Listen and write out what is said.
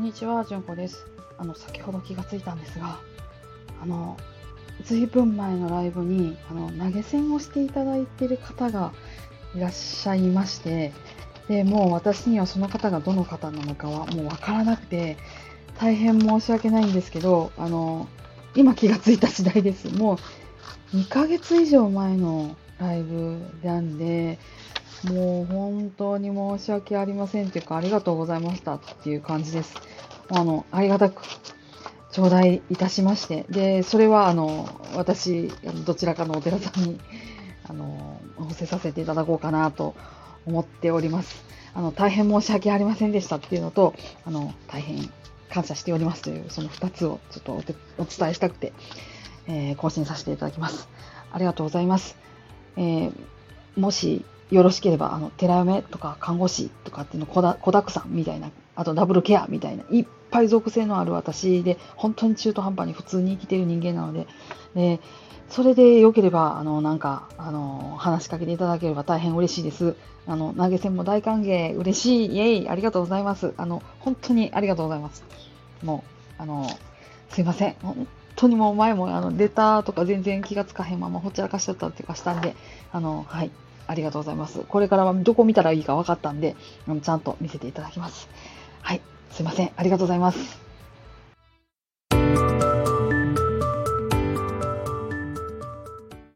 は、じゅんこです。あの、先ほど気がついたんですが、あの、ずいぶん前のライブに、あの、投げ銭をしていただいている方がいらっしゃいまして、で、もう私にはその方がどの方なのかはもうわからなくて、大変申し訳ないんですけど、あの、今気がついた次第です。もう2ヶ月以上前のライブなんで、もう本当に申し訳ありませんというか、ありがとうございましたっていう感じです。あの、ありがたく頂戴いたしまして、で、それはあの、私、どちらかのお寺さんに、あの、お布施させていただこうかなと思っております。あの、大変申し訳ありませんでしたっていうのと、あの、大変感謝しておりますという、その2つをちょっとおお伝えしたくて、えー更新させていただきます。ありがとうございます。えーもしよろしければ、あの、寺嫁とか看護師とかっていうの、子だ子だくさんみたいな、あとダブルケアみたいな、いっぱい属性のある私で、本当に中途半端に普通に生きている人間なので、で、それで良ければ、あの、なんか、あの、話しかけていただければ大変嬉しいです。あの、投げ銭も大歓迎、嬉しい、イェイ、ありがとうございます。あの、本当にありがとうございます。もう、あの、すいません。本当にもう前も、あの、レターとか全然気がつかへんままほっちゃらかしちゃったっていうかしたんで、あの、はい。ありがとうございます。これからはどこ見たらいいか分かったんで、ちゃんと見せていただきます。はい。すいません。ありがとうございます。